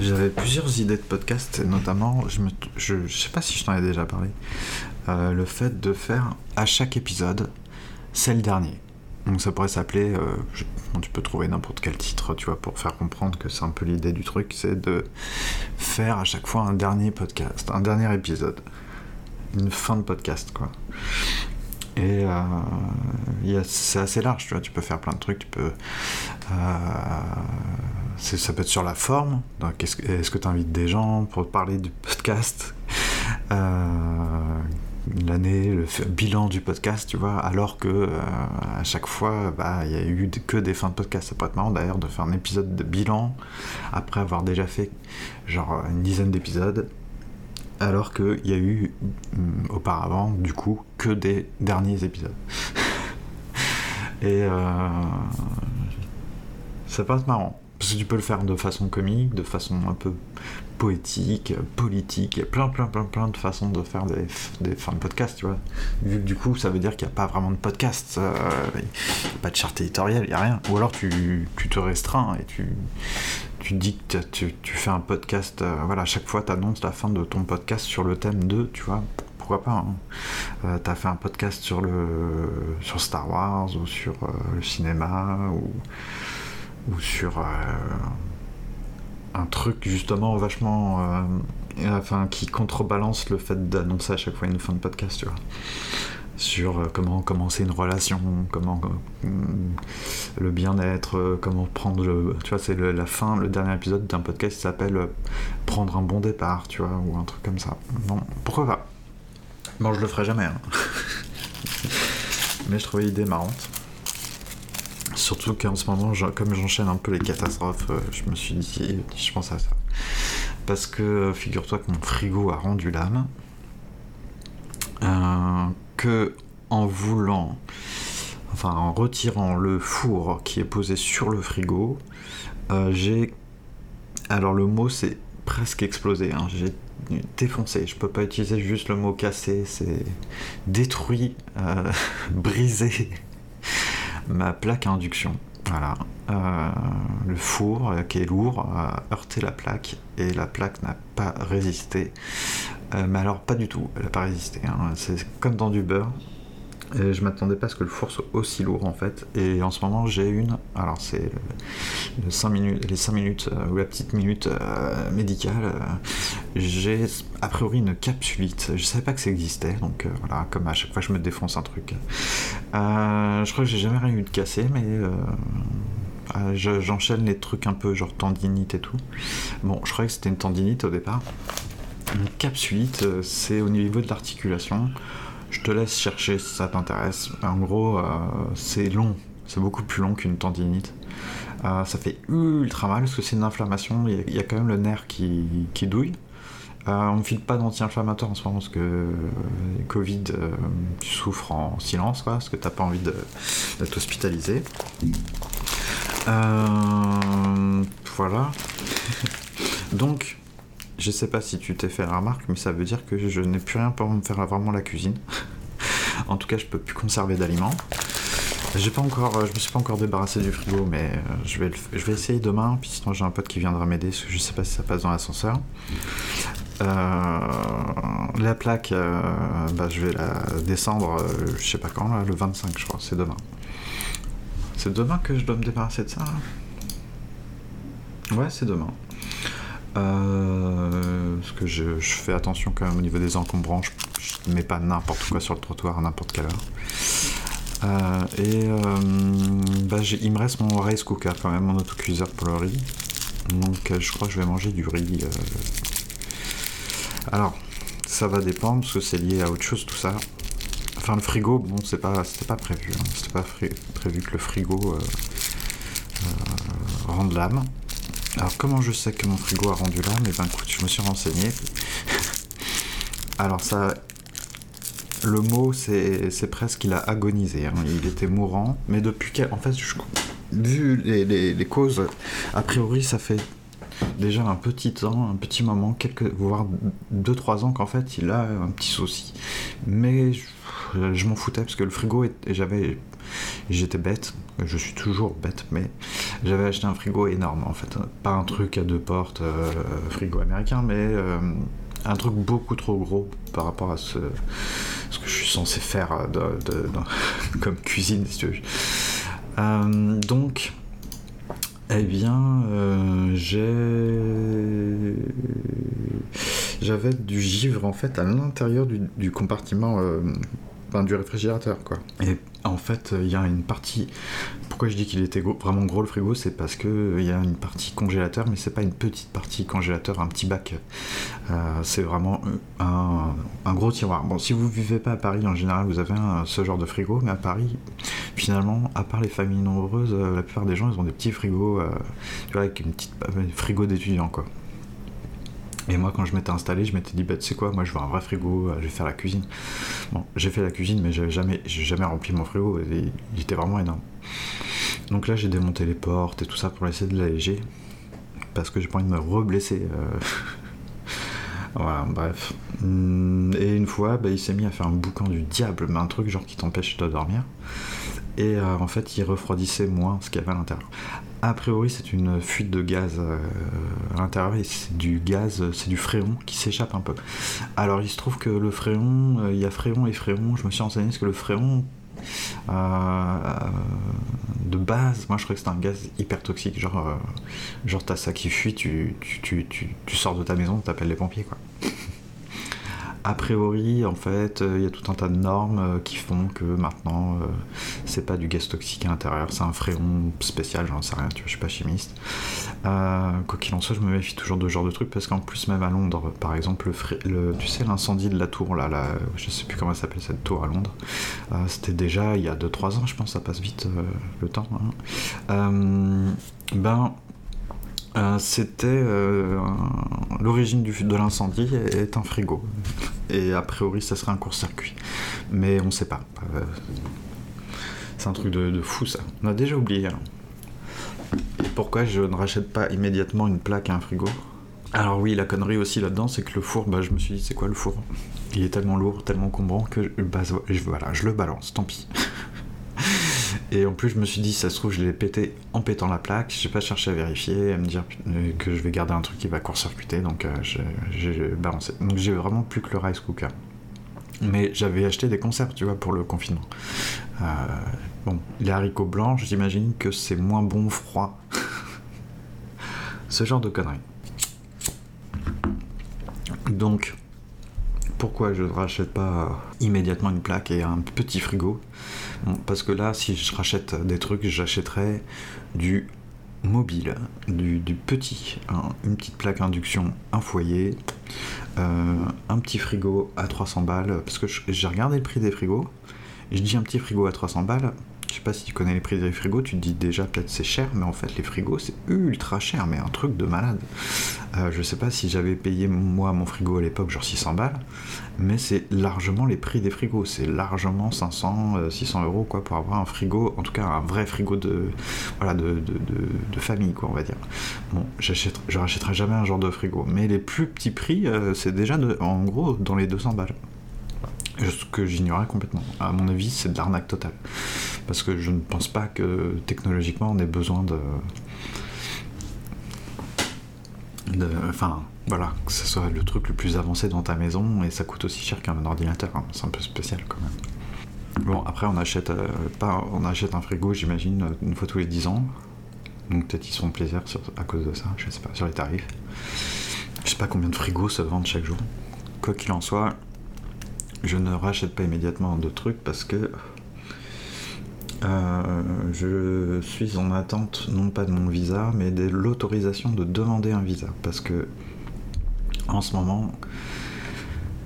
J'avais plusieurs idées de podcast, notamment, je, je, sais pas si je t'en ai déjà parlé, euh, le fait de faire à chaque épisode, c'est le dernier. Donc ça pourrait s'appeler, euh, tu peux trouver n'importe quel titre, tu vois, pour faire comprendre que c'est un peu l'idée du truc, c'est de faire à chaque fois un dernier podcast, un dernier épisode, une fin de podcast, quoi. Et euh, c'est assez large, tu vois, tu peux faire plein de trucs, tu peux... Euh, ça peut être sur la forme, est-ce que tu invites des gens pour parler du podcast euh, L'année, le bilan du podcast, tu vois, alors que euh, à chaque fois, bah, il y a eu que des fins de podcast. Ça pourrait être marrant d'ailleurs de faire un épisode de bilan après avoir déjà fait genre une dizaine d'épisodes alors qu'il y a eu hum, auparavant, du coup, que des derniers épisodes. Et euh, ça passe marrant. Parce que tu peux le faire de façon comique, de façon un peu poétique, politique, il y a plein, plein, plein, plein de façons de faire des, fins de podcast, tu vois. Vu que du coup, ça veut dire qu'il n'y a pas vraiment de podcast, euh, pas de charte éditoriale, il n'y a rien. Ou alors tu, tu, te restreins et tu, tu dis que tu, tu fais un podcast, euh, voilà, à chaque fois tu annonces la fin de ton podcast sur le thème de, tu vois, pourquoi pas. Hein. Euh, tu as fait un podcast sur, le, sur Star Wars ou sur le cinéma ou ou sur euh, un truc justement vachement euh, enfin qui contrebalance le fait d'annoncer à chaque fois une fin de podcast tu vois sur euh, comment commencer une relation, comment le bien-être, comment prendre le, tu vois, c'est la fin, le dernier épisode d'un podcast qui s'appelle prendre un bon départ, tu vois, ou un truc comme ça. Bon, pourquoi pas Bon, je le ferai jamais, hein. mais je trouvais l'idée marrante. Surtout qu'en ce moment, comme j'enchaîne un peu les catastrophes, euh, je me suis dit, je pense à ça. Parce que euh, figure-toi que mon frigo a rendu l'âme. Euh, que en voulant, enfin en retirant le four qui est posé sur le frigo, j'ai. Alors le mot c'est presque explosé, hein. j'ai défoncé. Je peux pas utiliser juste le mot cassé, c'est détruit, brisé ma plaque à induction. Voilà. Euh, le four euh, qui est lourd a heurté la plaque et la plaque n'a pas résisté. Euh, mais alors pas du tout, elle n'a pas résisté. Hein. C'est comme dans du beurre. Je m'attendais pas à ce que le four soit aussi lourd en fait. Et en ce moment j'ai une, alors c'est le, 5 minutes, les 5 minutes ou la petite minute médicale. j'ai a priori une capsulite. Je savais pas que ça existait, donc voilà, comme à chaque fois je me défonce un truc. je crois que j'ai jamais rien eu de cassé, mais euh, j'enchaîne les trucs un peu genre tendinite et tout. Bon, je croyais que c'était une tendinite au départ. Une capsulite, euh, c'est au niveau de l'articulation. Je te laisse chercher si ça t'intéresse. En gros, euh, c'est long, c'est beaucoup plus long qu'une tendinite. ça fait ultra mal parce que c'est une inflammation. Il y, a quand même le nerf qui, douille. on ne file pas d'anti-inflammatoire en ce moment parce que Covid, tu souffres en silence, parce que t'as pas envie d'être hospitalisé. Euh, voilà. Donc, je sais pas si tu t'es fait la remarque, mais ça veut dire que je n'ai plus rien pour me faire vraiment la cuisine. en tout cas, je peux plus conserver d'aliments. J'ai pas encore, je me suis pas encore débarrassé du frigo, mais euh, je vais, essayer demain. Puis sinon, j'ai un pote qui viendra m'aider, parce que je sais pas si ça passe dans l'ascenseur. Euh, la plaque, bah, je vais la descendre, je sais pas quand, le 25, je crois, c'est demain. C'est demain que je dois me débarrasser de ça Ouais, c'est demain. Euh, parce que je, fais attention quand même au niveau des encombrants, je, ne mets pas n'importe quoi sur le trottoir à n'importe quelle heure. Euh, et euh, bah, il me reste mon rice cooker quand même, mon autocuiseur pour le riz. Donc je crois que je vais manger du riz. Alors, ça va dépendre parce que c'est lié à autre chose tout ça. Enfin, le frigo, bon, c'était pas prévu. Hein. C'était pas prévu que le frigo rende l'âme. Alors, comment je sais que mon frigo a rendu l'âme Eh ben, écoute, je me suis renseigné. Alors, ça. Le mot, c'est, presque qu'il a agonisé. Hein. Il était mourant, mais depuis En fait, vu les, causes, a priori, ça fait déjà un petit temps, un petit moment, quelques, voire 2-3 ans qu'en fait il a un petit souci. Mais je m'en foutais parce que le frigo, j'avais, j'étais bête, je suis toujours bête, mais j'avais acheté un frigo énorme en fait. Pas un truc à deux portes, frigo américain, mais un truc beaucoup trop gros par rapport à ce, ce que je suis censé faire comme cuisine, si tu veux. donc, eh bien, j'ai j'avais du givre en fait à l'intérieur du, compartiment euh, du réfrigérateur quoi. Et en fait, il y a une partie. Pourquoi je dis qu'il était vraiment gros le frigo, c'est parce que euh, y a une partie congélateur, mais c'est pas une petite partie congélateur, un petit bac. Euh, c'est vraiment un, gros tiroir. Bon, si vous vivez pas à Paris, en général, vous avez ce genre de frigo, mais à Paris, finalement, à part les familles nombreuses, la plupart des gens, ils ont des petits frigos, avec une petite frigo d'étudiants quoi. Et moi, quand je m'étais installé, je m'étais dit, bah, tu sais quoi, moi je veux un vrai frigo, euh, je vais faire la cuisine. Bon, j'ai fait la cuisine, mais j'avais jamais, jamais rempli mon frigo, il était vraiment énorme. Donc là, j'ai démonté les portes et tout ça pour essayer de l'alléger, parce que j'ai pas envie de me reblesser. Euh. voilà, bref. Hum, et une fois, bah, il s'est mis à faire un boucan du diable, mais un truc genre qui t'empêche de dormir. Et euh, en fait, il refroidissait moins ce qu'il y avait à l'intérieur. A priori, c'est une fuite de gaz euh, à l'intérieur et c'est du gaz, c'est du fréon qui s'échappe un peu. Alors, il se trouve que le fréon, euh, il y a fréon et fréon. Je me suis renseigné parce que le fréon, euh, de base, moi je crois que c'est un gaz hyper toxique. Genre, genre t'as ça qui fuit, tu, tu, tu, tu sors de ta maison, t'appelles les pompiers quoi a priori, en fait, euh, il y a tout un tas de normes euh, qui font que maintenant, euh, c'est pas du gaz toxique à l'intérieur, c'est un fréon spécial, j'en sais rien, tu vois, je suis pas chimiste. quoi qu'il en soit, je me méfie toujours de ce genre de trucs parce qu'en plus, même à Londres, par exemple, le, tu sais, l'incendie de la tour, là, je sais plus comment s'appelle cette tour à Londres, c'était déjà il y a 2-3 ans, je pense, ça passe vite le temps. Hein. ben euh, c'était euh, l'origine de l'incendie est un frigo. Et a priori, ça serait un court-circuit. Mais on ne sait pas. Euh, c'est un truc de, fou, ça. On a déjà oublié. Hein. pourquoi je ne rachète pas immédiatement une plaque à un frigo? Alors oui, la connerie aussi là-dedans, c'est que le four, bah, je me suis dit, c'est quoi le four? Il est tellement lourd, tellement encombrant que bah, voilà, je le balance, tant pis. Et en plus, je me suis dit, ça se trouve, je l'ai pété en pétant la plaque. J'ai pas cherché à vérifier, à me dire que je vais garder un truc qui va court-circuiter, donc euh, j'ai balancé. Donc j'ai vraiment plus que le rice cooker. Mais j'avais acheté des conserves, tu vois, pour le confinement. Euh, bon, les haricots blancs, j'imagine que c'est moins bon froid. Ce genre de conneries. Donc, pourquoi je ne rachète pas immédiatement une plaque et un petit frigo? Parce que là, si je rachète des trucs, j'achèterais du mobile, du, petit, une petite plaque induction, un foyer, euh, un petit frigo à 300 balles, parce que j'ai regardé le prix des frigos, je dis un petit frigo à 300 balles, je sais pas si tu connais les prix des frigos, tu te dis déjà peut-être c'est cher, mais en fait les frigos c'est ultra cher, mais un truc de malade. Euh, je sais pas si j'avais payé moi mon frigo à l'époque genre 600 balles, mais c'est largement les prix des frigos, c'est largement 500, 600 euh, euros quoi pour avoir un frigo, en tout cas un vrai frigo de voilà de, famille quoi on va dire. Bon, je rachèterai jamais un genre de frigo, mais les plus petits prix euh, c'est déjà en gros dans les 200 balles. Ce que j'ignorais complètement. À mon avis, c'est de l'arnaque totale. Parce que je ne pense pas que technologiquement on ait besoin de. de enfin, voilà, que ce soit le truc le plus avancé dans ta maison et ça coûte aussi cher qu'un ordinateur. Hein. C'est un peu spécial quand même. Bon, après, on achète, euh, pas, on achète un frigo, j'imagine, une fois tous les 10 ans. Donc peut-être ils se font plaisir à cause de ça, je sais pas, sur les tarifs. Je sais pas combien de frigos se vendent chaque jour. Quoi qu'il en soit, je ne rachète pas immédiatement de trucs parce que euh, je suis en attente non pas de mon visa mais de l'autorisation de demander un visa parce que en ce moment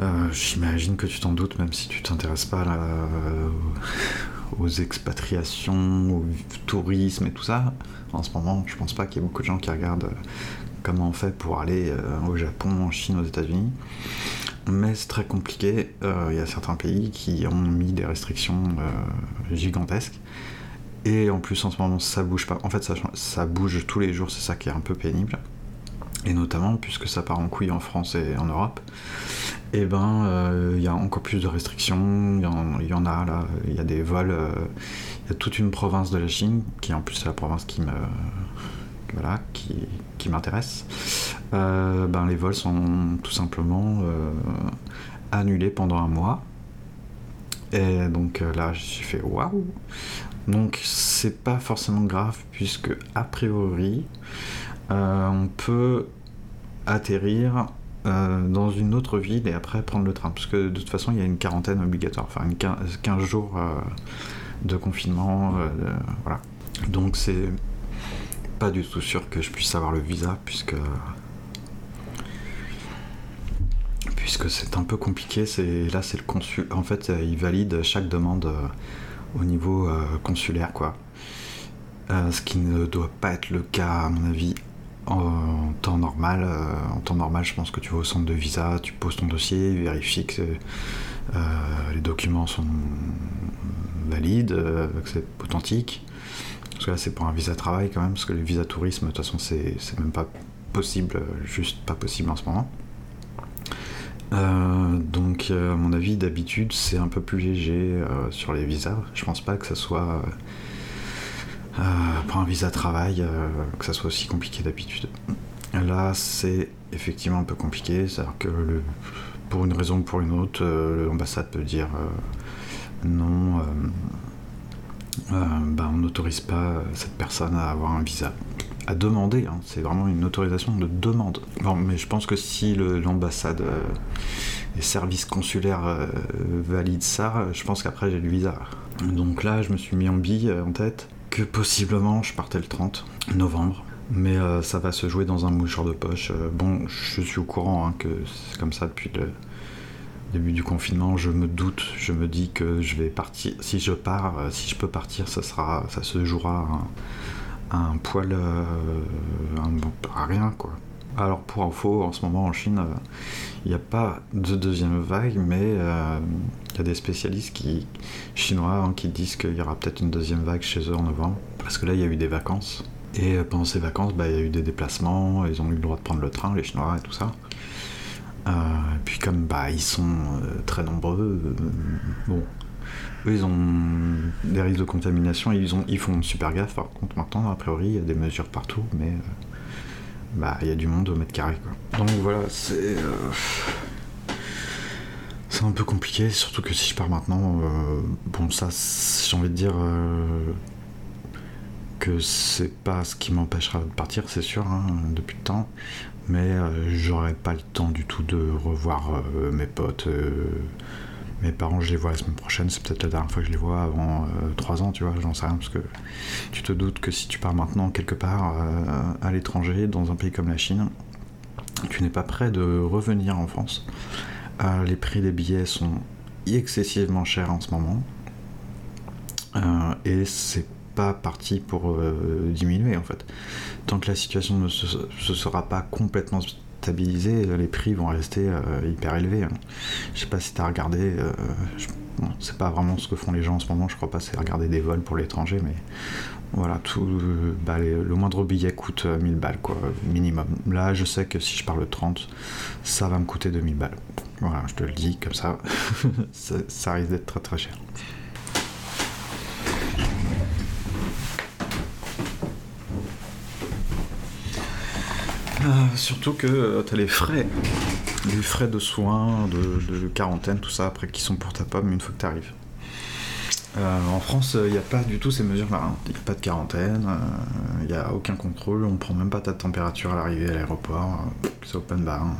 euh, j'imagine que tu t'en doutes même si tu t'intéresses pas euh, aux expatriations, au tourisme et tout ça. En ce moment, je pense pas qu'il y ait beaucoup de gens qui regardent comment on fait pour aller au Japon, en Chine, aux États-Unis mais c'est très compliqué. Euh, il y a certains pays qui ont mis des restrictions euh, gigantesques. Et en plus, en ce moment, ça bouge pas. En fait, ça, bouge tous les jours, c'est ça qui est un peu pénible. Et notamment, puisque ça part en couille en France et en Europe, et eh ben, euh, il y a encore plus de restrictions. Il y, en a là, il y a des vols, Il y a toute une province de la Chine, qui en plus c'est la province qui me. Voilà, qui, qui m'intéresse. ben, les vols sont tout simplement annulés pendant un mois. Et donc là, je suis fait waouh! Donc c'est pas forcément grave, puisque a priori, on peut atterrir euh, dans une autre ville et après prendre le train. Parce que de toute façon, il y a une quarantaine obligatoire, enfin 15, jours euh, de confinement. Euh, voilà. Donc c'est pas du tout sûr que je puisse avoir le visa puisque puisque c'est un peu compliqué. C'est là c'est le consul. En fait, il valide chaque demande au niveau consulaire quoi. ce qui ne doit pas être le cas à mon avis en temps normal, euh, en temps normal, je pense que tu vas au centre de visa, tu poses ton dossier, vérifie que euh, les documents sont valides, euh, que c'est authentique. Parce que là, c'est pour un visa travail quand même, parce que le visa tourisme, de toute façon, c'est même pas possible, juste pas possible en ce moment. donc, à mon avis, d'habitude, c'est un peu plus léger sur les visas. Je pense pas que ça soit euh, pour un visa travail, euh, que ça soit aussi compliqué d'habitude. Là, c'est effectivement un peu compliqué, c'est-à-dire que le, pour une raison ou pour une autre, euh, l'ambassade peut dire non, ben, on n'autorise pas cette personne à avoir un visa. À demander, hein, c'est vraiment une autorisation de demande. Bon, mais je pense que si l'ambassade et services consulaires valident ça, je pense qu'après j'ai le visa. Donc là, je me suis mis en bille en tête que possiblement je partais le 30 novembre. Mais euh, ça va se jouer dans un mouchoir de poche. Euh, bon, je suis au courant hein, que c'est comme ça depuis le début du confinement. Je me doute, je me dis que je vais partir. Si je pars, euh, si je peux partir, ça sera, ça se jouera un, poil, à rien quoi. Alors pour info, en ce moment en Chine, il n'y a pas de deuxième vague, mais il y a des spécialistes chinois hein, qui disent qu'il y aura peut-être une deuxième vague chez eux en novembre, parce que là il y a eu des vacances. Et euh, pendant ces vacances, bah, il y a eu des déplacements, ils ont eu le droit de prendre le train, les Chinois et tout ça. Euh, puis comme bah, ils sont euh, très nombreux, bon, eux ils ont des risques de contamination, ils, ont, ils font super gaffe par contre maintenant, a priori il y a des mesures partout, mais bah, il y a du monde au mètre carré. Quoi. Donc voilà, c'est c'est un peu compliqué, surtout que si je pars maintenant, euh, bon, ça, j'ai envie de dire euh, c'est pas ce qui m'empêchera de partir, c'est sûr, hein, depuis le temps, mais euh, j'aurai pas le temps du tout de revoir mes potes. mes parents, je les vois la semaine prochaine, c'est peut-être la dernière fois que je les vois avant 3 ans, tu vois, j'en sais rien, parce que tu te doutes que si tu pars maintenant quelque part à l'étranger, dans un pays comme la Chine, tu n'es pas prêt de revenir en France. Euh, les prix des billets sont excessivement chers en ce moment. Euh, et c'est pas parti pour euh, diminuer en fait. Tant que la situation ne se, sera pas complètement stabilisée, les prix vont rester hyper élevés. Hein. Je sais pas si tu as regardé, c'est pas vraiment ce que font les gens en ce moment, je crois pas, c'est regarder des vols pour l'étranger, mais voilà, tout, bah, le moindre billet coûte 1000 balles, quoi, minimum. Là, je sais que si je parle de 30, ça va me coûter 2000 balles. Voilà, je te le dis comme ça, ça, risque d'être très très cher. Surtout que euh, tu as les frais, les frais de soins, de, quarantaine, tout ça, après qui sont pour ta pomme une fois que tu arrives. Euh, en France, il n'y a pas du tout ces mesures-là. Hein. Il n'y a pas de quarantaine, il n'y a aucun contrôle, on prend même pas ta température à l'arrivée à l'aéroport, c'est open bar. Hein.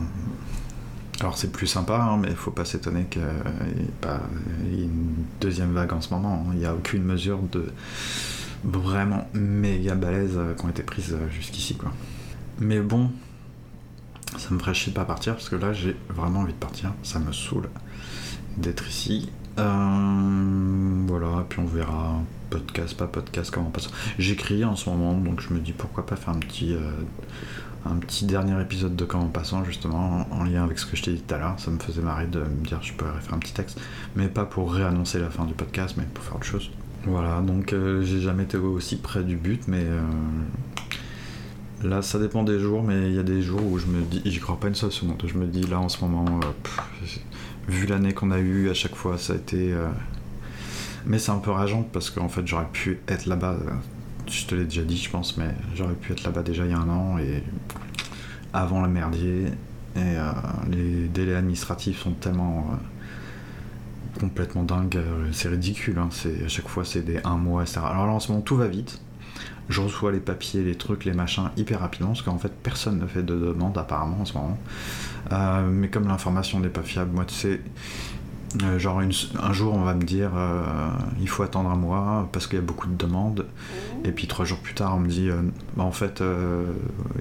Alors c'est plus sympa, hein, mais il faut pas s'étonner qu'il y ait une deuxième vague en ce moment. Il n'y a aucune mesure de vraiment méga balèze qui ont été prises jusqu'ici. Mais bon, ça me ferait chier de pas partir parce que là j'ai vraiment envie de partir. Ça me saoule d'être ici. Euh, voilà, puis on verra podcast, pas podcast, comment on. J'écris en ce moment, donc je me dis pourquoi pas faire un petit, euh, dernier épisode de Comment Passant, justement, en, lien avec ce que je t'ai dit tout à l'heure. Ça me faisait marrer de me dire je pourrais faire un petit texte, mais pas pour réannoncer la fin du podcast, mais pour faire autre chose. Voilà, donc euh, j'ai jamais été aussi près du but, mais là ça dépend des jours, mais il y a des jours où je me dis, j'y crois pas une seule seconde, je me dis là en ce moment, euh, vu l'année qu'on a eue, à chaque fois ça a été Mais c'est un peu rageant parce qu'en fait, j'aurais pu être là-bas. euh, Je te l'ai déjà dit, je pense, mais j'aurais pu être là-bas déjà il y a un an et avant le merdier. Et euh, les délais administratifs sont tellement euh, complètement dingues, euh, c'est ridicule. hein. À chaque fois c'est des un mois, etc. Alors là en ce moment tout va vite. Je reçois les papiers, les trucs, les machins hyper rapidement parce qu'en fait personne ne fait de demande apparemment en ce moment. Euh, mais comme l'information n'est pas fiable, moi tu sais, euh, genre un jour on va me dire euh, il faut attendre un mois parce qu'il y a beaucoup de demandes. Et puis trois jours plus tard on me dit bah, en fait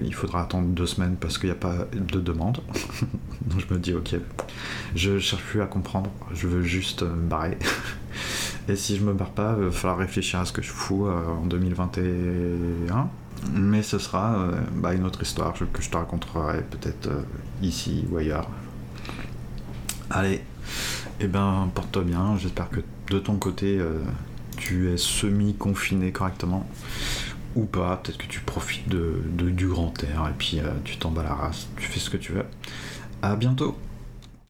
il faudra attendre deux semaines parce qu'il n'y a pas de demande. Donc je me dis ok, je cherche plus à comprendre, je veux juste me barrer. Et si je me barre pas, il va falloir réfléchir à ce que je fous euh, en 2021. Mais ce sera euh, bah, une autre histoire que je te raconterai peut-être euh, ici ou ailleurs. Allez, eh ben porte-toi bien. J'espère que de ton côté tu es semi-confiné correctement ou pas. Peut-être que tu profites de, du grand air et puis tu t'en bats la race. Tu fais ce que tu veux. À bientôt.